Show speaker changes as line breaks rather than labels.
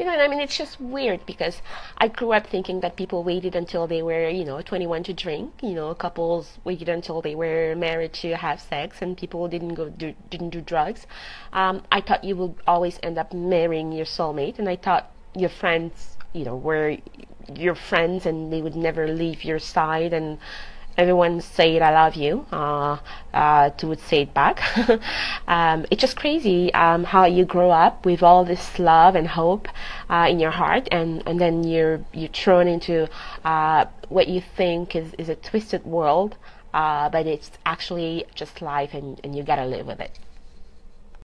You know, I mean, it's just weird because I grew up thinking that people waited until they were, you know, 21 to drink. You know, couples waited until they were married to have sex, and people didn't go do, didn't do drugs. Um, I thought you would always end up marrying your soulmate, and I thought your friends, you know, were your friends, and they would never leave your side, and everyone said I love you uh, uh, to would say it back. um, it's just crazy um, how you grow up with all this love and hope uh, in your heart, and, and then you're you're thrown into uh, what you think is, is a twisted world, uh, but it's actually just life, and, and you gotta live with it.